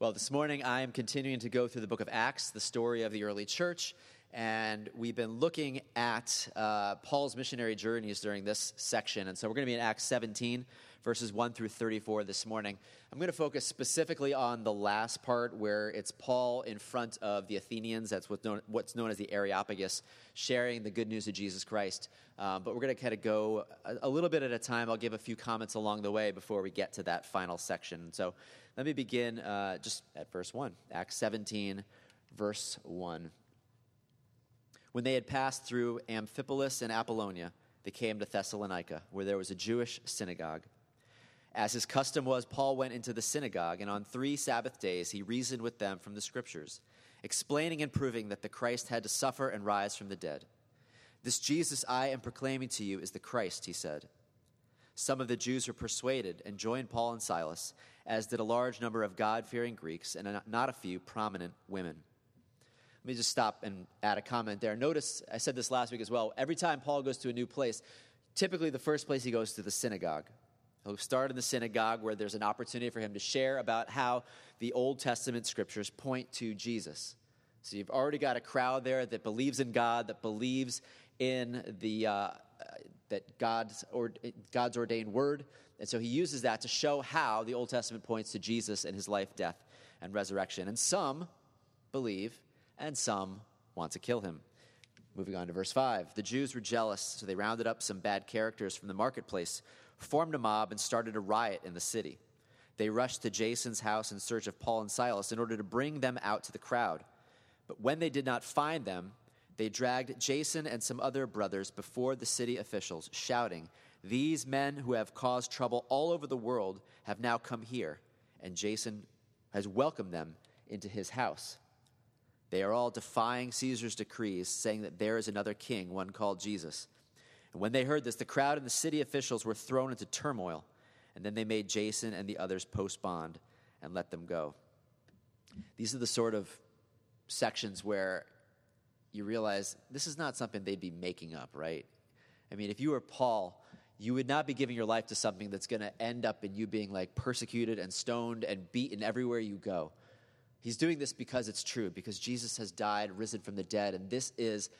Well, this morning I am continuing to go through the book of Acts, the story of the early church, and we've been looking at uh, Paul's missionary journeys during this section. And so we're going to be in Acts 17, verses 1 through 34 this morning. I'm going to focus specifically on the last part where it's Paul in front of the Athenians, that's what's known, what's known as the Areopagus, sharing the good news of Jesus Christ. Um, but we're going to kind of go a, a little bit at a time. I'll give a few comments along the way before we get to that final section. So let me begin uh, just at verse 1, Acts 17, verse 1. When they had passed through Amphipolis and Apollonia, they came to Thessalonica, where there was a Jewish synagogue. As his custom was, Paul went into the synagogue, and on three Sabbath days he reasoned with them from the Scriptures, explaining and proving that the Christ had to suffer and rise from the dead. This Jesus I am proclaiming to you is the Christ, he said. Some of the Jews were persuaded and joined Paul and Silas, as did a large number of God fearing Greeks and not a few prominent women. Let me just stop and add a comment there. Notice, I said this last week as well. Every time Paul goes to a new place, typically the first place he goes to the synagogue. He'll start in the synagogue where there's an opportunity for him to share about how the Old Testament scriptures point to Jesus. So you've already got a crowd there that believes in God, that believes in the uh, that God's, or, God's ordained word. And so he uses that to show how the Old Testament points to Jesus and his life, death, and resurrection. And some believe, and some want to kill him. Moving on to verse 5. The Jews were jealous, so they rounded up some bad characters from the marketplace, formed a mob, and started a riot in the city. They rushed to Jason's house in search of Paul and Silas in order to bring them out to the crowd. But when they did not find them, they dragged Jason and some other brothers before the city officials, shouting, These men who have caused trouble all over the world have now come here, and Jason has welcomed them into his house. They are all defying Caesar's decrees, saying that there is another king, one called Jesus. And when they heard this, the crowd and the city officials were thrown into turmoil, and then they made Jason and the others post bond and let them go. These are the sort of sections where you realize this is not something they'd be making up, right? I mean, if you were Paul, you would not be giving your life to something that's going to end up in you being like persecuted and stoned and beaten everywhere you go. He's doing this because it's true, because Jesus has died, risen from the dead, and this is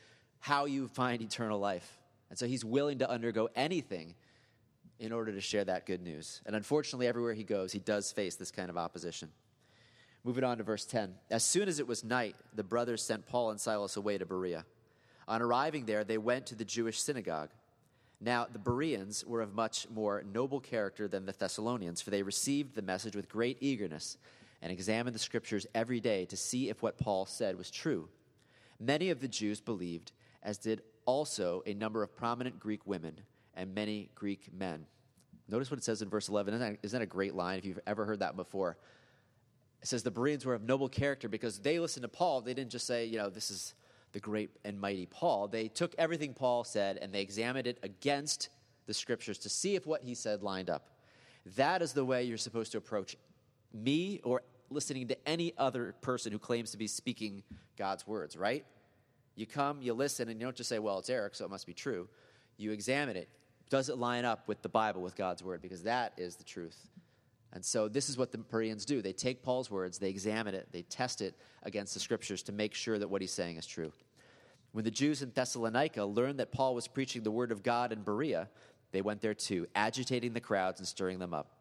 how you find eternal life. And so he's willing to undergo anything in order to share that good news. And unfortunately, everywhere he goes, he does face this kind of opposition. Moving on to verse 10. As soon as it was night, the brothers sent Paul and Silas away to Berea. On arriving there, they went to the Jewish synagogue. Now, the Bereans were of much more noble character than the Thessalonians, for they received the message with great eagerness and examined the scriptures every day to see if what Paul said was true. Many of the Jews believed, as did also a number of prominent Greek women and many Greek men. Notice what it says in verse 11. Isn't that, isn't that a great line if you've ever heard that before? It says the Bereans were of noble character because they listened to Paul. They didn't just say, you know, this is the great and mighty Paul. They took everything Paul said and they examined it against the scriptures to see if what he said lined up. That is the way you're supposed to approach me or listening to any other person who claims to be speaking God's words, right? You come, you listen, and you don't just say, well, it's Eric, so it must be true. You examine it. Does it line up with the Bible, with God's word? Because that is the truth. And so this is what the Bereans do. They take Paul's words, they examine it, they test it against the scriptures to make sure that what he's saying is true. When the Jews in Thessalonica learned that Paul was preaching the word of God in Berea, they went there too, agitating the crowds and stirring them up.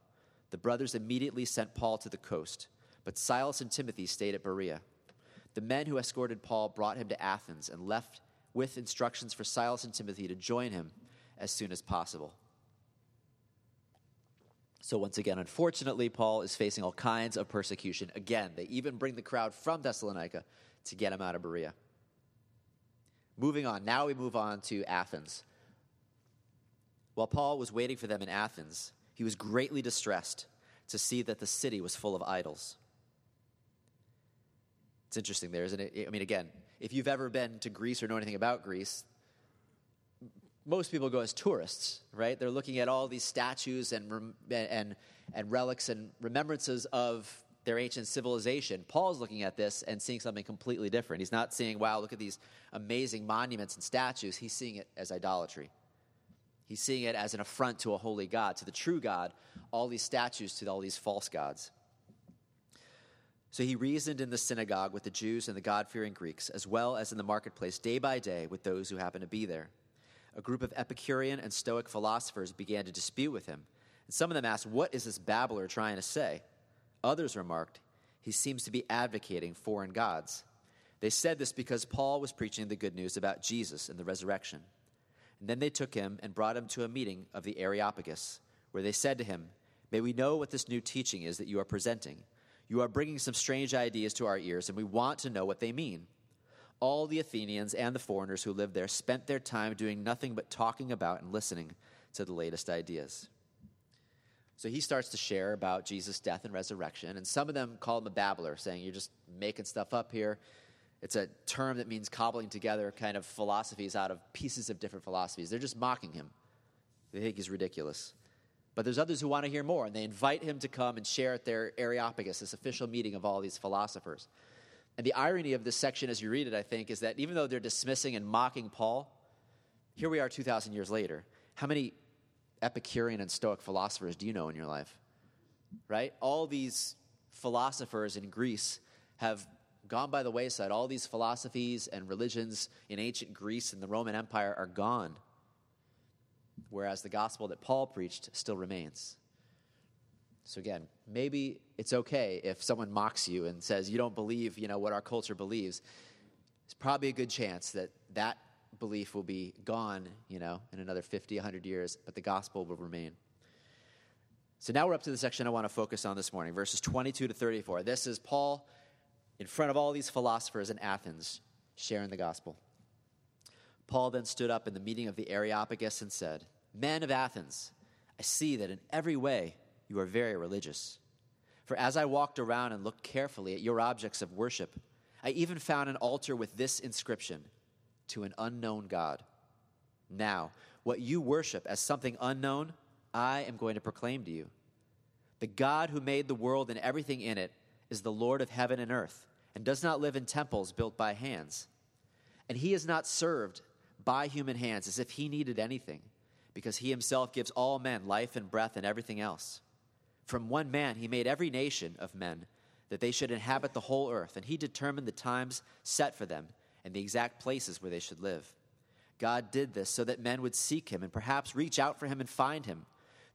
The brothers immediately sent Paul to the coast, but Silas and Timothy stayed at Berea. The men who escorted Paul brought him to Athens and left with instructions for Silas and Timothy to join him as soon as possible. So, once again, unfortunately, Paul is facing all kinds of persecution. Again, they even bring the crowd from Thessalonica to get him out of Berea. Moving on, now we move on to Athens. While Paul was waiting for them in Athens, he was greatly distressed to see that the city was full of idols. It's interesting there, isn't it? I mean, again, if you've ever been to Greece or know anything about Greece, most people go as tourists, right? They're looking at all these statues and, and, and relics and remembrances of their ancient civilization. Paul's looking at this and seeing something completely different. He's not seeing, wow, look at these amazing monuments and statues. He's seeing it as idolatry. He's seeing it as an affront to a holy God, to the true God, all these statues to all these false gods. So he reasoned in the synagogue with the Jews and the God fearing Greeks, as well as in the marketplace day by day with those who happened to be there. A group of Epicurean and Stoic philosophers began to dispute with him. And some of them asked, What is this babbler trying to say? Others remarked, He seems to be advocating foreign gods. They said this because Paul was preaching the good news about Jesus and the resurrection. And then they took him and brought him to a meeting of the Areopagus, where they said to him, May we know what this new teaching is that you are presenting. You are bringing some strange ideas to our ears, and we want to know what they mean. All the Athenians and the foreigners who lived there spent their time doing nothing but talking about and listening to the latest ideas. So he starts to share about Jesus' death and resurrection, and some of them call him a babbler, saying, You're just making stuff up here. It's a term that means cobbling together kind of philosophies out of pieces of different philosophies. They're just mocking him. They think he's ridiculous. But there's others who want to hear more, and they invite him to come and share at their Areopagus, this official meeting of all these philosophers. And the irony of this section as you read it, I think, is that even though they're dismissing and mocking Paul, here we are 2,000 years later. How many Epicurean and Stoic philosophers do you know in your life? Right? All these philosophers in Greece have gone by the wayside. All these philosophies and religions in ancient Greece and the Roman Empire are gone, whereas the gospel that Paul preached still remains. So again, maybe it's okay if someone mocks you and says you don't believe, you know, what our culture believes. It's probably a good chance that that belief will be gone, you know, in another 50, 100 years, but the gospel will remain. So now we're up to the section I want to focus on this morning, verses 22 to 34. This is Paul in front of all these philosophers in Athens sharing the gospel. Paul then stood up in the meeting of the Areopagus and said, Men of Athens, I see that in every way you are very religious. For as I walked around and looked carefully at your objects of worship, I even found an altar with this inscription To an unknown God. Now, what you worship as something unknown, I am going to proclaim to you. The God who made the world and everything in it is the Lord of heaven and earth, and does not live in temples built by hands. And he is not served by human hands as if he needed anything, because he himself gives all men life and breath and everything else. From one man he made every nation of men, that they should inhabit the whole earth, and he determined the times set for them and the exact places where they should live. God did this so that men would seek him and perhaps reach out for him and find him,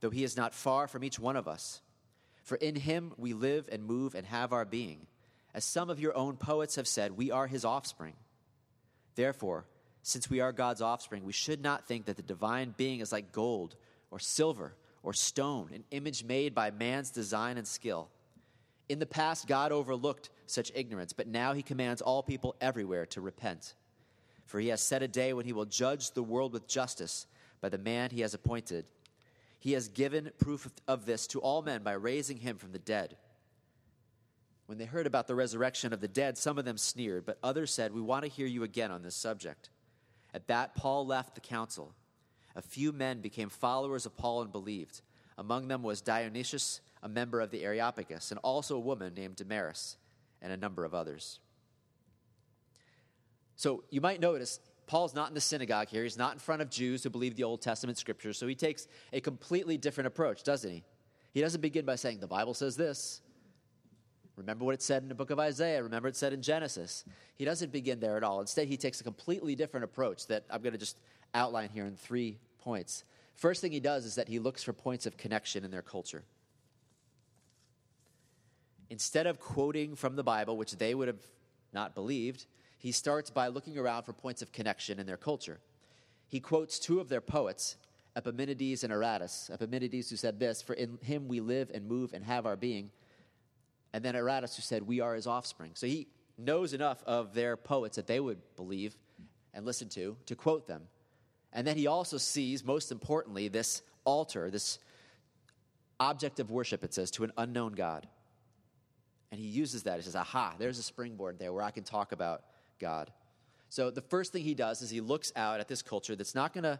though he is not far from each one of us. For in him we live and move and have our being. As some of your own poets have said, we are his offspring. Therefore, since we are God's offspring, we should not think that the divine being is like gold or silver or stone, an image made by man's design and skill. In the past, God overlooked such ignorance, but now he commands all people everywhere to repent. For he has set a day when he will judge the world with justice by the man he has appointed. He has given proof of this to all men by raising him from the dead. When they heard about the resurrection of the dead, some of them sneered, but others said, We want to hear you again on this subject. At that, Paul left the council a few men became followers of Paul and believed. Among them was Dionysius, a member of the Areopagus, and also a woman named Damaris, and a number of others. So you might notice Paul's not in the synagogue here. He's not in front of Jews who believe the Old Testament scriptures. So he takes a completely different approach, doesn't he? He doesn't begin by saying, The Bible says this. Remember what it said in the book of Isaiah. Remember it said in Genesis. He doesn't begin there at all. Instead, he takes a completely different approach that I'm going to just outline here in three points. First thing he does is that he looks for points of connection in their culture. Instead of quoting from the Bible, which they would have not believed, he starts by looking around for points of connection in their culture. He quotes two of their poets, Epimenides and Aratus. Epimenides, who said this, For in him we live and move and have our being. And then Aratus, who said, We are his offspring. So he knows enough of their poets that they would believe and listen to to quote them. And then he also sees, most importantly, this altar, this object of worship, it says, to an unknown God. And he uses that. He says, aha, there's a springboard there where I can talk about God. So the first thing he does is he looks out at this culture that's not going to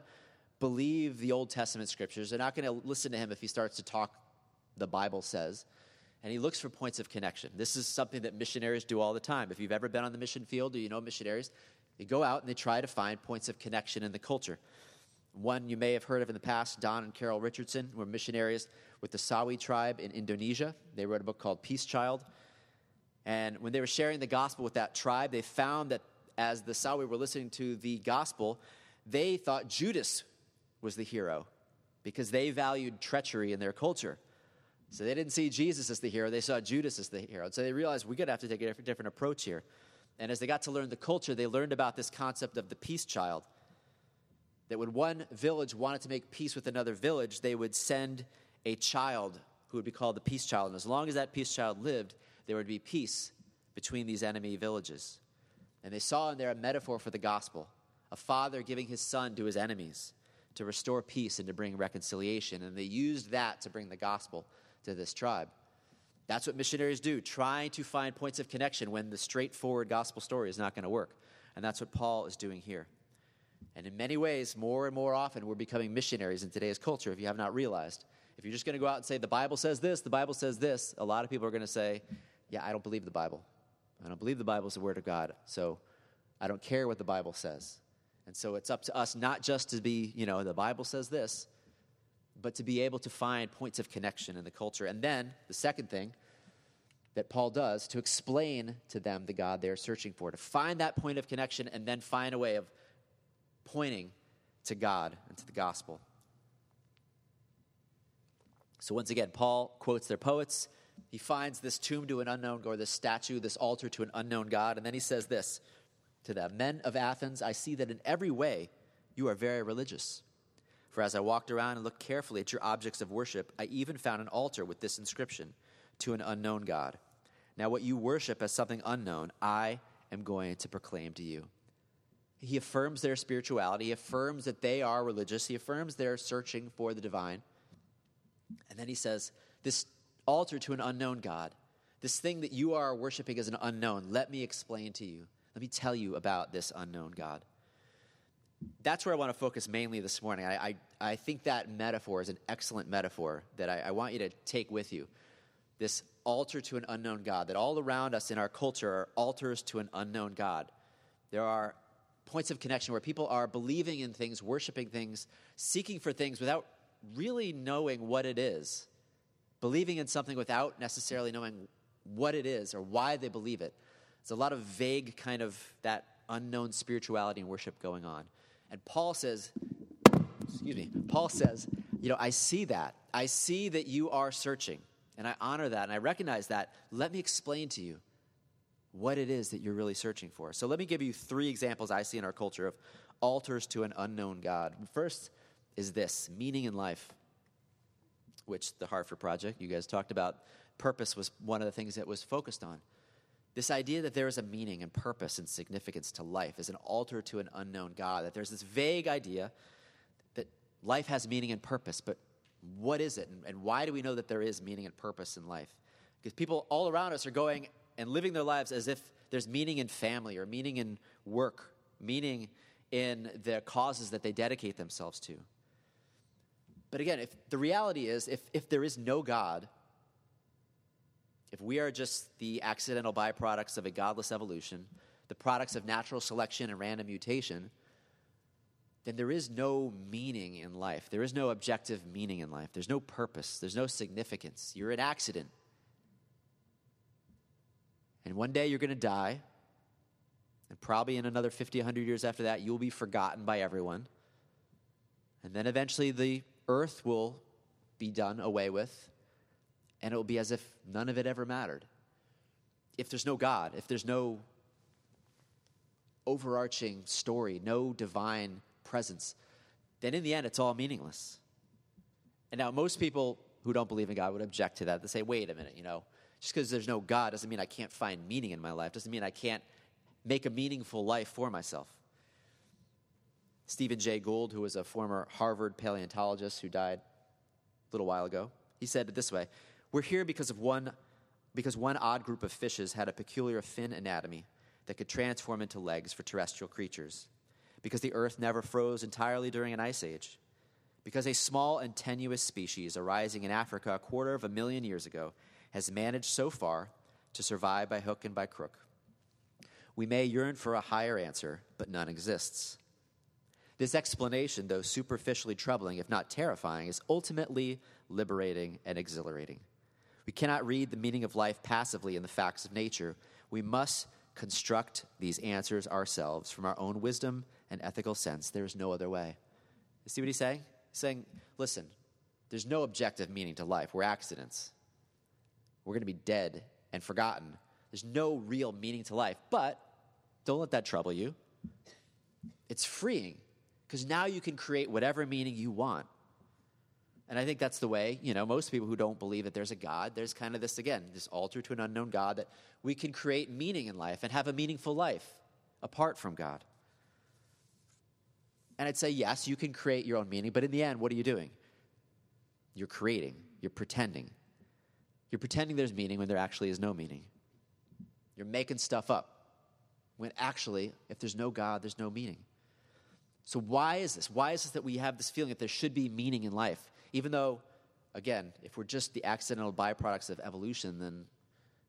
believe the Old Testament scriptures. They're not going to listen to him if he starts to talk the Bible says. And he looks for points of connection. This is something that missionaries do all the time. If you've ever been on the mission field do you know missionaries, they go out and they try to find points of connection in the culture. One you may have heard of in the past, Don and Carol Richardson were missionaries with the Sawi tribe in Indonesia. They wrote a book called Peace Child. And when they were sharing the gospel with that tribe, they found that as the Sawi were listening to the gospel, they thought Judas was the hero because they valued treachery in their culture. So they didn't see Jesus as the hero, they saw Judas as the hero. So they realized we're going to have to take a different approach here. And as they got to learn the culture, they learned about this concept of the peace child. That when one village wanted to make peace with another village, they would send a child who would be called the peace child. And as long as that peace child lived, there would be peace between these enemy villages. And they saw in there a metaphor for the gospel a father giving his son to his enemies to restore peace and to bring reconciliation. And they used that to bring the gospel to this tribe. That's what missionaries do, trying to find points of connection when the straightforward gospel story is not going to work. And that's what Paul is doing here. And in many ways, more and more often, we're becoming missionaries in today's culture if you have not realized. If you're just going to go out and say, the Bible says this, the Bible says this, a lot of people are going to say, yeah, I don't believe the Bible. I don't believe the Bible is the Word of God. So I don't care what the Bible says. And so it's up to us not just to be, you know, the Bible says this, but to be able to find points of connection in the culture. And then the second thing that Paul does to explain to them the God they're searching for, to find that point of connection and then find a way of pointing to God and to the gospel. So once again, Paul quotes their poets. He finds this tomb to an unknown, or this statue, this altar to an unknown God, and then he says this to them Men of Athens, I see that in every way you are very religious. For as I walked around and looked carefully at your objects of worship, I even found an altar with this inscription To an unknown God. Now, what you worship as something unknown, I am going to proclaim to you. He affirms their spirituality, he affirms that they are religious, he affirms they're searching for the divine. And then he says, This altar to an unknown God, this thing that you are worshiping as an unknown, let me explain to you. Let me tell you about this unknown God that's where I want to focus mainly this morning. I, I, I, think that metaphor is an excellent metaphor that I, I want you to take with you. This altar to an unknown God, that all around us in our culture are altars to an unknown God. There are points of connection where people are believing in things, worshiping things, seeking for things without really knowing what it is, believing in something without necessarily knowing what it is or why they believe it. There's a lot of vague kind of that unknown spirituality and worship going on. And Paul says, excuse me, Paul says, you know, I see that. I see that you are searching, and I honor that, and I recognize that. Let me explain to you what it is that you're really searching for. So let me give you three examples I see in our culture of altars to an unknown God. First is this meaning in life, which the Hartford Project, you guys talked about, purpose was one of the things that was focused on. This idea that there is a meaning and purpose and significance to life is an altar to an unknown God, that there's this vague idea that life has meaning and purpose, but what is it? And, and why do we know that there is meaning and purpose in life? Because people all around us are going and living their lives as if there's meaning in family or meaning in work, meaning in the causes that they dedicate themselves to. But again, if the reality is, if, if there is no God, if we are just the accidental byproducts of a godless evolution, the products of natural selection and random mutation, then there is no meaning in life. There is no objective meaning in life. There's no purpose. There's no significance. You're an accident. And one day you're going to die. And probably in another 50, 100 years after that, you'll be forgotten by everyone. And then eventually the earth will be done away with and it will be as if none of it ever mattered. If there's no God, if there's no overarching story, no divine presence, then in the end, it's all meaningless. And now, most people who don't believe in God would object to that. They say, wait a minute, you know, just because there's no God doesn't mean I can't find meaning in my life, doesn't mean I can't make a meaningful life for myself. Stephen Jay Gould, who was a former Harvard paleontologist who died a little while ago, he said it this way we're here because of one because one odd group of fishes had a peculiar fin anatomy that could transform into legs for terrestrial creatures. Because the earth never froze entirely during an ice age. Because a small and tenuous species arising in Africa a quarter of a million years ago has managed so far to survive by hook and by crook. We may yearn for a higher answer, but none exists. This explanation, though superficially troubling, if not terrifying, is ultimately liberating and exhilarating. We cannot read the meaning of life passively in the facts of nature. We must construct these answers ourselves from our own wisdom and ethical sense. There is no other way. You see what he's saying? He's saying, listen, there's no objective meaning to life. We're accidents. We're going to be dead and forgotten. There's no real meaning to life. But don't let that trouble you. It's freeing because now you can create whatever meaning you want. And I think that's the way, you know, most people who don't believe that there's a God, there's kind of this, again, this altar to an unknown God that we can create meaning in life and have a meaningful life apart from God. And I'd say, yes, you can create your own meaning, but in the end, what are you doing? You're creating, you're pretending. You're pretending there's meaning when there actually is no meaning. You're making stuff up when actually, if there's no God, there's no meaning. So, why is this? Why is this that we have this feeling that there should be meaning in life? Even though, again, if we're just the accidental byproducts of evolution, then,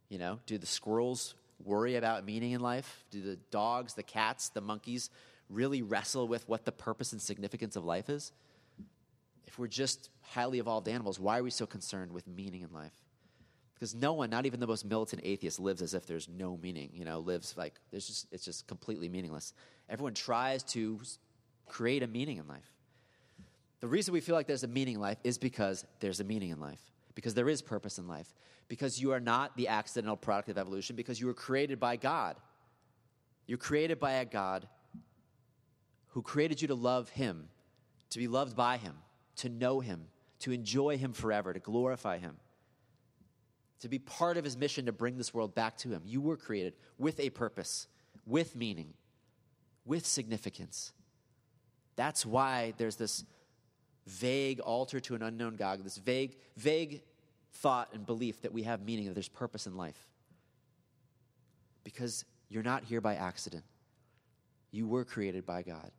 you know, do the squirrels worry about meaning in life? Do the dogs, the cats, the monkeys really wrestle with what the purpose and significance of life is? If we're just highly evolved animals, why are we so concerned with meaning in life? Because no one, not even the most militant atheist, lives as if there's no meaning. You know, lives like there's just it's just completely meaningless. Everyone tries to create a meaning in life. The reason we feel like there's a meaning in life is because there's a meaning in life, because there is purpose in life, because you are not the accidental product of evolution, because you were created by God. You're created by a God who created you to love Him, to be loved by Him, to know Him, to enjoy Him forever, to glorify Him, to be part of His mission to bring this world back to Him. You were created with a purpose, with meaning, with significance. That's why there's this vague altar to an unknown God, this vague, vague thought and belief that we have meaning, that there's purpose in life. Because you're not here by accident. You were created by God.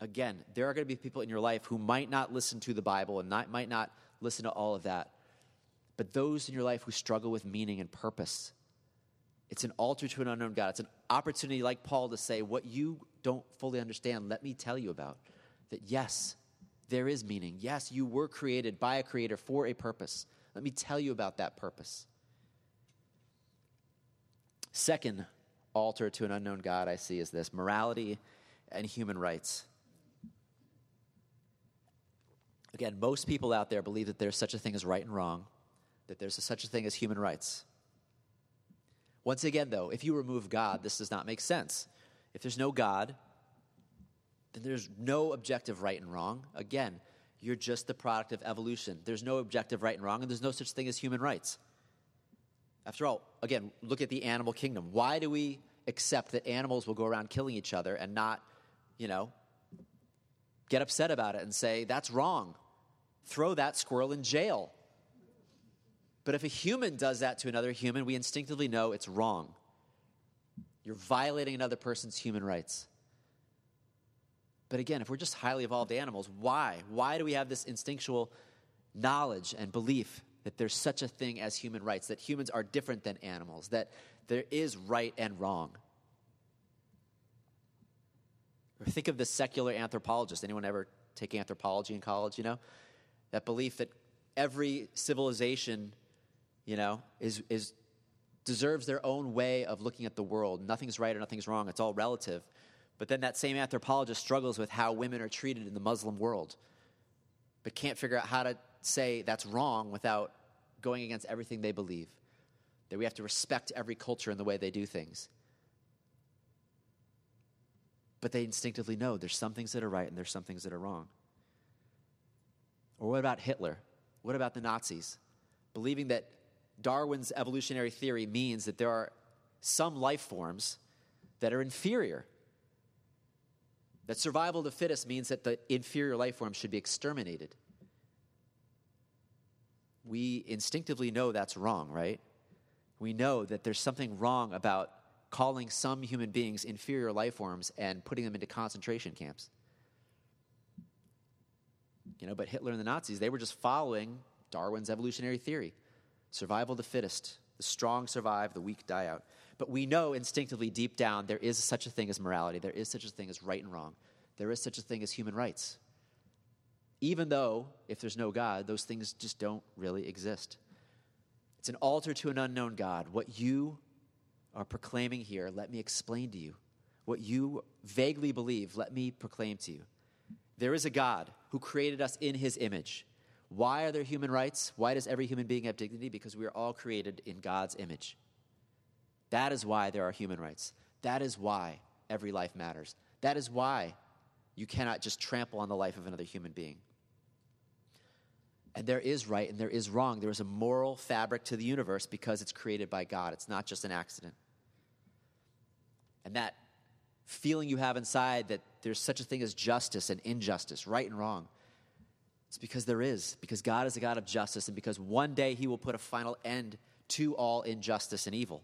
Again, there are going to be people in your life who might not listen to the Bible and not, might not listen to all of that. But those in your life who struggle with meaning and purpose, it's an altar to an unknown God. It's an opportunity, like Paul, to say, What you don't fully understand, let me tell you about. That yes, there is meaning. Yes, you were created by a creator for a purpose. Let me tell you about that purpose. Second altar to an unknown God I see is this morality and human rights. Again, most people out there believe that there's such a thing as right and wrong, that there's such a thing as human rights. Once again, though, if you remove God, this does not make sense. If there's no God, then there's no objective right and wrong. Again, you're just the product of evolution. There's no objective right and wrong, and there's no such thing as human rights. After all, again, look at the animal kingdom. Why do we accept that animals will go around killing each other and not, you know, get upset about it and say, that's wrong? Throw that squirrel in jail. But if a human does that to another human, we instinctively know it's wrong. You're violating another person's human rights. But again, if we're just highly evolved animals, why? Why do we have this instinctual knowledge and belief that there's such a thing as human rights, that humans are different than animals, that there is right and wrong? Or think of the secular anthropologist. Anyone ever take anthropology in college, you know? That belief that every civilization, you know, is, is deserves their own way of looking at the world. Nothing's right or nothing's wrong. It's all relative. But then that same anthropologist struggles with how women are treated in the Muslim world, but can't figure out how to say that's wrong without going against everything they believe. That we have to respect every culture in the way they do things. But they instinctively know there's some things that are right and there's some things that are wrong. Or what about Hitler? What about the Nazis? Believing that Darwin's evolutionary theory means that there are some life forms that are inferior that survival of the fittest means that the inferior life forms should be exterminated. We instinctively know that's wrong, right? We know that there's something wrong about calling some human beings inferior life forms and putting them into concentration camps. You know, but Hitler and the Nazis, they were just following Darwin's evolutionary theory survival of the fittest. The strong survive, the weak die out. But we know instinctively deep down there is such a thing as morality, there is such a thing as right and wrong, there is such a thing as human rights. Even though, if there's no God, those things just don't really exist. It's an altar to an unknown God. What you are proclaiming here, let me explain to you. What you vaguely believe, let me proclaim to you. There is a God who created us in his image. Why are there human rights? Why does every human being have dignity? Because we are all created in God's image. That is why there are human rights. That is why every life matters. That is why you cannot just trample on the life of another human being. And there is right and there is wrong. There is a moral fabric to the universe because it's created by God. It's not just an accident. And that feeling you have inside that there's such a thing as justice and injustice, right and wrong, it's because there is, because God is a God of justice, and because one day He will put a final end to all injustice and evil.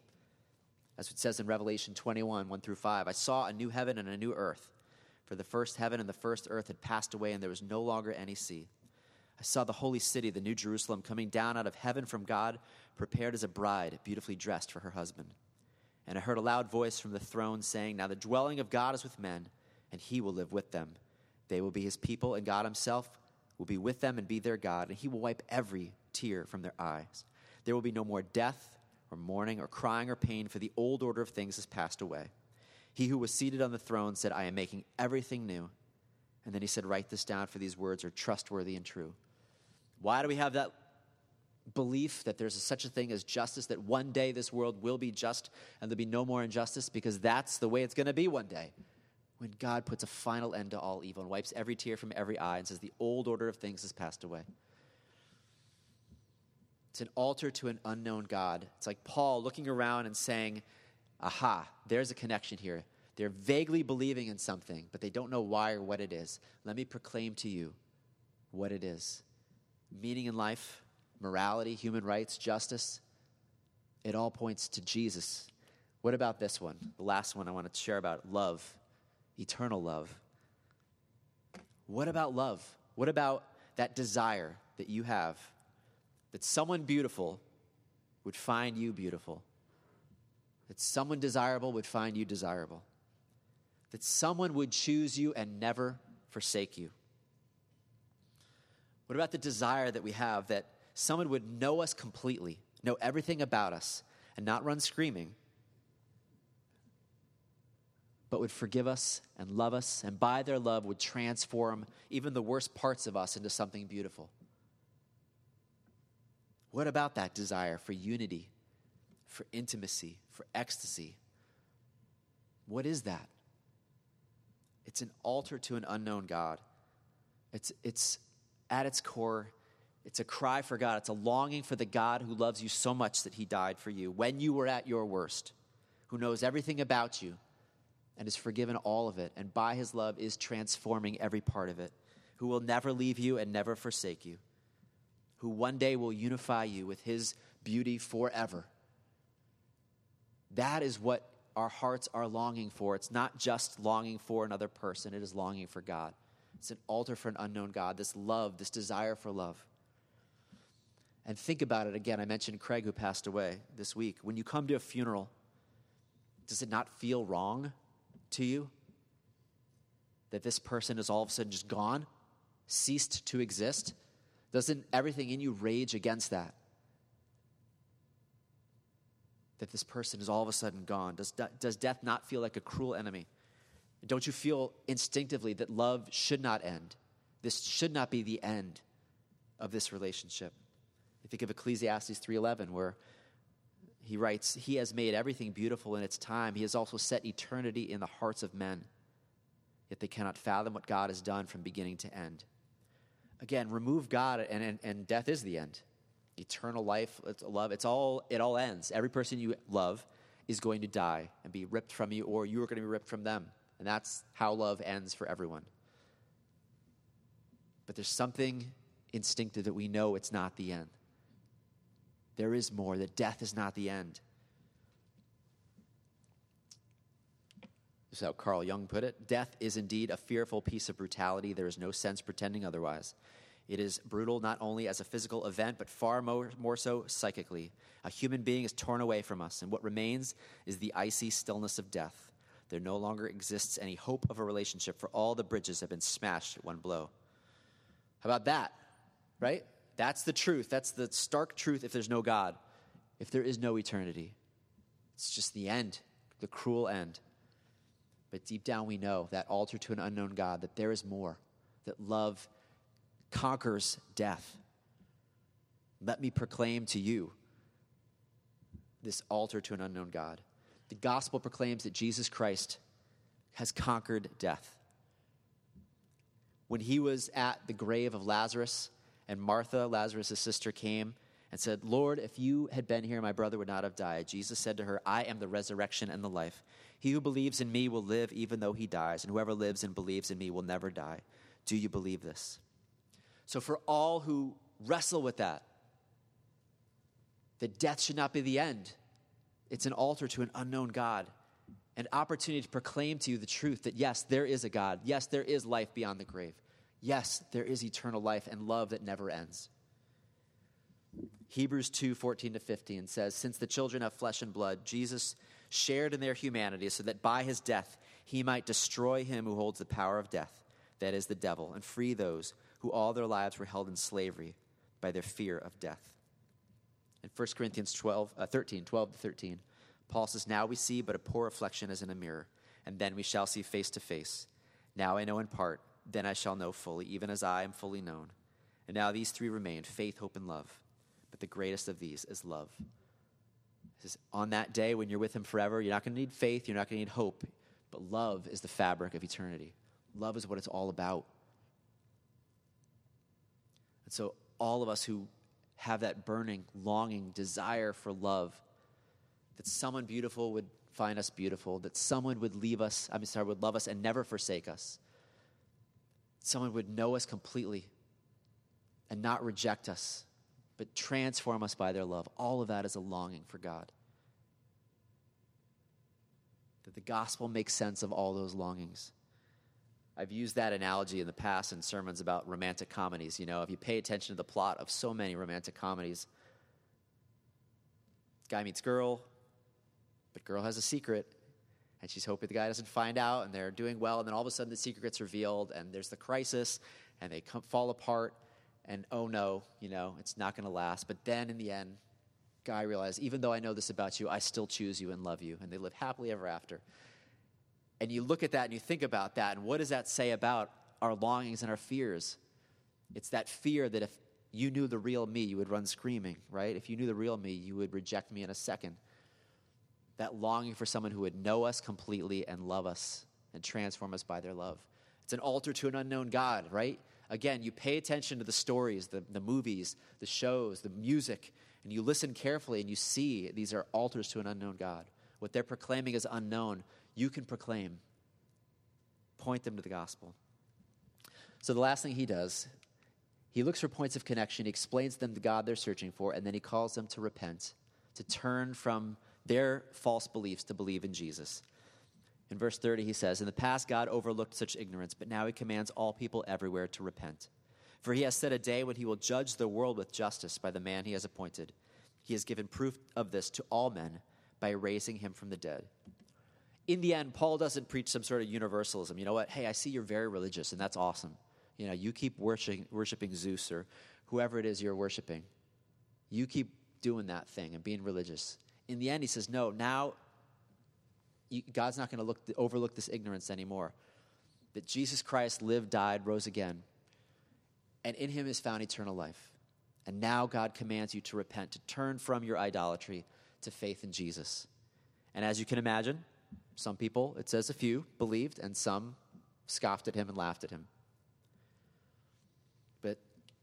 As it says in Revelation 21 1 through 5, I saw a new heaven and a new earth, for the first heaven and the first earth had passed away, and there was no longer any sea. I saw the holy city, the new Jerusalem, coming down out of heaven from God, prepared as a bride, beautifully dressed for her husband. And I heard a loud voice from the throne saying, Now the dwelling of God is with men, and he will live with them. They will be his people, and God himself will be with them and be their God, and he will wipe every tear from their eyes. There will be no more death, or mourning, or crying, or pain, for the old order of things has passed away. He who was seated on the throne said, I am making everything new. And then he said, Write this down, for these words are trustworthy and true. Why do we have that belief that there's such a thing as justice, that one day this world will be just and there'll be no more injustice? Because that's the way it's going to be one day when God puts a final end to all evil and wipes every tear from every eye and says, The old order of things has passed away. It's an altar to an unknown God. It's like Paul looking around and saying, Aha, there's a connection here. They're vaguely believing in something, but they don't know why or what it is. Let me proclaim to you what it is meaning in life, morality, human rights, justice. It all points to Jesus. What about this one? The last one I want to share about love eternal love. What about love? What about that desire that you have that someone beautiful would find you beautiful? That someone desirable would find you desirable? That someone would choose you and never forsake you? What about the desire that we have that someone would know us completely, know everything about us, and not run screaming, but would forgive us and love us, and by their love would transform even the worst parts of us into something beautiful. What about that desire for unity, for intimacy, for ecstasy? What is that? It's an altar to an unknown God. It's, it's at its core, it's a cry for God. It's a longing for the God who loves you so much that he died for you when you were at your worst, who knows everything about you and has forgiven all of it, and by his love is transforming every part of it, who will never leave you and never forsake you, who one day will unify you with his beauty forever. That is what our hearts are longing for. It's not just longing for another person, it is longing for God. It's an altar for an unknown God, this love, this desire for love. And think about it again. I mentioned Craig, who passed away this week. When you come to a funeral, does it not feel wrong to you? That this person is all of a sudden just gone, ceased to exist? Doesn't everything in you rage against that? That this person is all of a sudden gone? Does, does death not feel like a cruel enemy? Don't you feel instinctively that love should not end? This should not be the end of this relationship. I think of Ecclesiastes 3:11 where he writes, He has made everything beautiful in its time. He has also set eternity in the hearts of men. Yet they cannot fathom what God has done from beginning to end. Again, remove God, and, and, and death is the end. Eternal life, it's love, it's all, it all ends. Every person you love is going to die and be ripped from you, or you are going to be ripped from them. And that's how love ends for everyone. But there's something instinctive that we know it's not the end there is more, that death is not the end. This is how Carl Jung put it. Death is indeed a fearful piece of brutality. There is no sense pretending otherwise. It is brutal not only as a physical event, but far more, more so psychically. A human being is torn away from us, and what remains is the icy stillness of death. There no longer exists any hope of a relationship, for all the bridges have been smashed at one blow. How about that? Right? That's the truth. That's the stark truth if there's no God. if there is no eternity. It's just the end, the cruel end. But deep down, we know that altar to an unknown God, that there is more, that love conquers death. Let me proclaim to you this altar to an unknown God. The gospel proclaims that Jesus Christ has conquered death. When he was at the grave of Lazarus, and Martha, Lazarus' sister, came and said, Lord, if you had been here, my brother would not have died. Jesus said to her, I am the resurrection and the life. He who believes in me will live even though he dies, and whoever lives and believes in me will never die. Do you believe this? So, for all who wrestle with that, that death should not be the end, it's an altar to an unknown God, an opportunity to proclaim to you the truth that yes, there is a God. Yes, there is life beyond the grave. Yes, there is eternal life and love that never ends. Hebrews 2 14 to 15 says, Since the children have flesh and blood, Jesus shared in their humanity so that by his death he might destroy him who holds the power of death, that is, the devil, and free those who all their lives were held in slavery by their fear of death. In 1 Corinthians 12, uh, 13, 12 to 13, Paul says, Now we see but a poor reflection as in a mirror, and then we shall see face to face. Now I know in part, then I shall know fully, even as I am fully known. And now these three remain faith, hope, and love. But the greatest of these is love. Says, on that day when you're with him forever, you're not going to need faith, you're not going to need hope, but love is the fabric of eternity. Love is what it's all about. And so, all of us who have that burning, longing desire for love, that someone beautiful would find us beautiful, that someone would leave us, I'm sorry, would love us and never forsake us, someone would know us completely and not reject us, but transform us by their love. All of that is a longing for God. That the gospel makes sense of all those longings. I've used that analogy in the past in sermons about romantic comedies. You know, if you pay attention to the plot of so many romantic comedies, guy meets girl, but girl has a secret, and she's hoping the guy doesn't find out, and they're doing well, and then all of a sudden the secret gets revealed, and there's the crisis, and they come, fall apart, and oh no, you know, it's not going to last. But then in the end, guy realizes, even though I know this about you, I still choose you and love you. And they live happily ever after. And you look at that and you think about that, and what does that say about our longings and our fears? It's that fear that if you knew the real me, you would run screaming, right? If you knew the real me, you would reject me in a second. That longing for someone who would know us completely and love us and transform us by their love. It's an altar to an unknown God, right? Again, you pay attention to the stories, the, the movies, the shows, the music, and you listen carefully and you see these are altars to an unknown God. What they're proclaiming is unknown. You can proclaim, point them to the gospel. So the last thing he does, he looks for points of connection, he explains them to God they're searching for, and then he calls them to repent, to turn from their false beliefs to believe in Jesus. In verse 30, he says, In the past, God overlooked such ignorance, but now he commands all people everywhere to repent. For he has set a day when he will judge the world with justice by the man he has appointed. He has given proof of this to all men by raising him from the dead. In the end, Paul doesn't preach some sort of universalism. You know what? Hey, I see you're very religious, and that's awesome. You know, you keep worshiping, worshiping Zeus or whoever it is you're worshiping. You keep doing that thing and being religious. In the end, he says, No, now you, God's not going to overlook this ignorance anymore. That Jesus Christ lived, died, rose again, and in him is found eternal life. And now God commands you to repent, to turn from your idolatry to faith in Jesus. And as you can imagine, some people, it says a few, believed, and some scoffed at him and laughed at him. But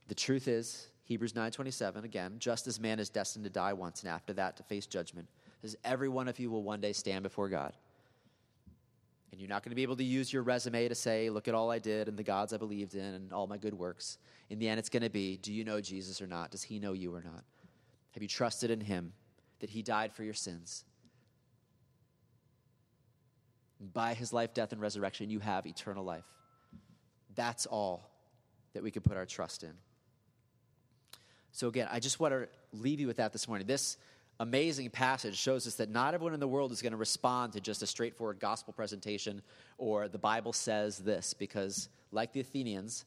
the truth is, Hebrews 9:27 again, just as man is destined to die once and after that to face judgment, says every one of you will one day stand before God. And you're not going to be able to use your resume to say, look at all I did and the gods I believed in and all my good works. In the end, it's going to be, do you know Jesus or not? Does he know you or not? Have you trusted in him that he died for your sins? By his life, death, and resurrection, you have eternal life. That's all that we can put our trust in. So, again, I just want to leave you with that this morning. This amazing passage shows us that not everyone in the world is going to respond to just a straightforward gospel presentation or the Bible says this, because, like the Athenians,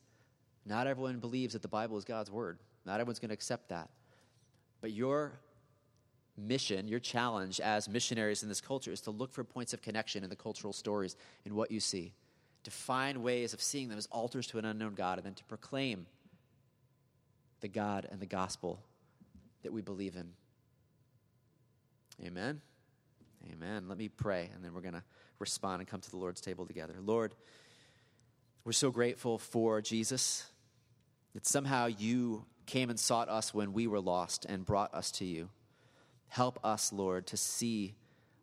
not everyone believes that the Bible is God's word. Not everyone's going to accept that. But your mission, your challenge as missionaries in this culture is to look for points of connection in the cultural stories in what you see, to find ways of seeing them as altars to an unknown God, and then to proclaim the God and the gospel that we believe in. Amen. Amen. Let me pray, and then we're going to respond and come to the Lord's table together. Lord, we're so grateful for Jesus that somehow you came and sought us when we were lost and brought us to you. Help us, Lord, to see,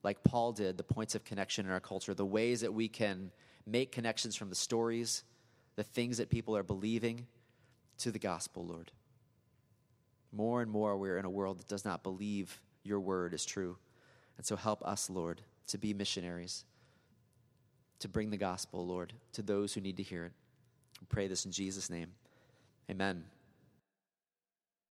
like Paul did, the points of connection in our culture, the ways that we can make connections from the stories, the things that people are believing, to the gospel, Lord. More and more, we're in a world that does not believe your word is true. And so help us, Lord, to be missionaries, to bring the gospel, Lord, to those who need to hear it. We pray this in Jesus' name. Amen.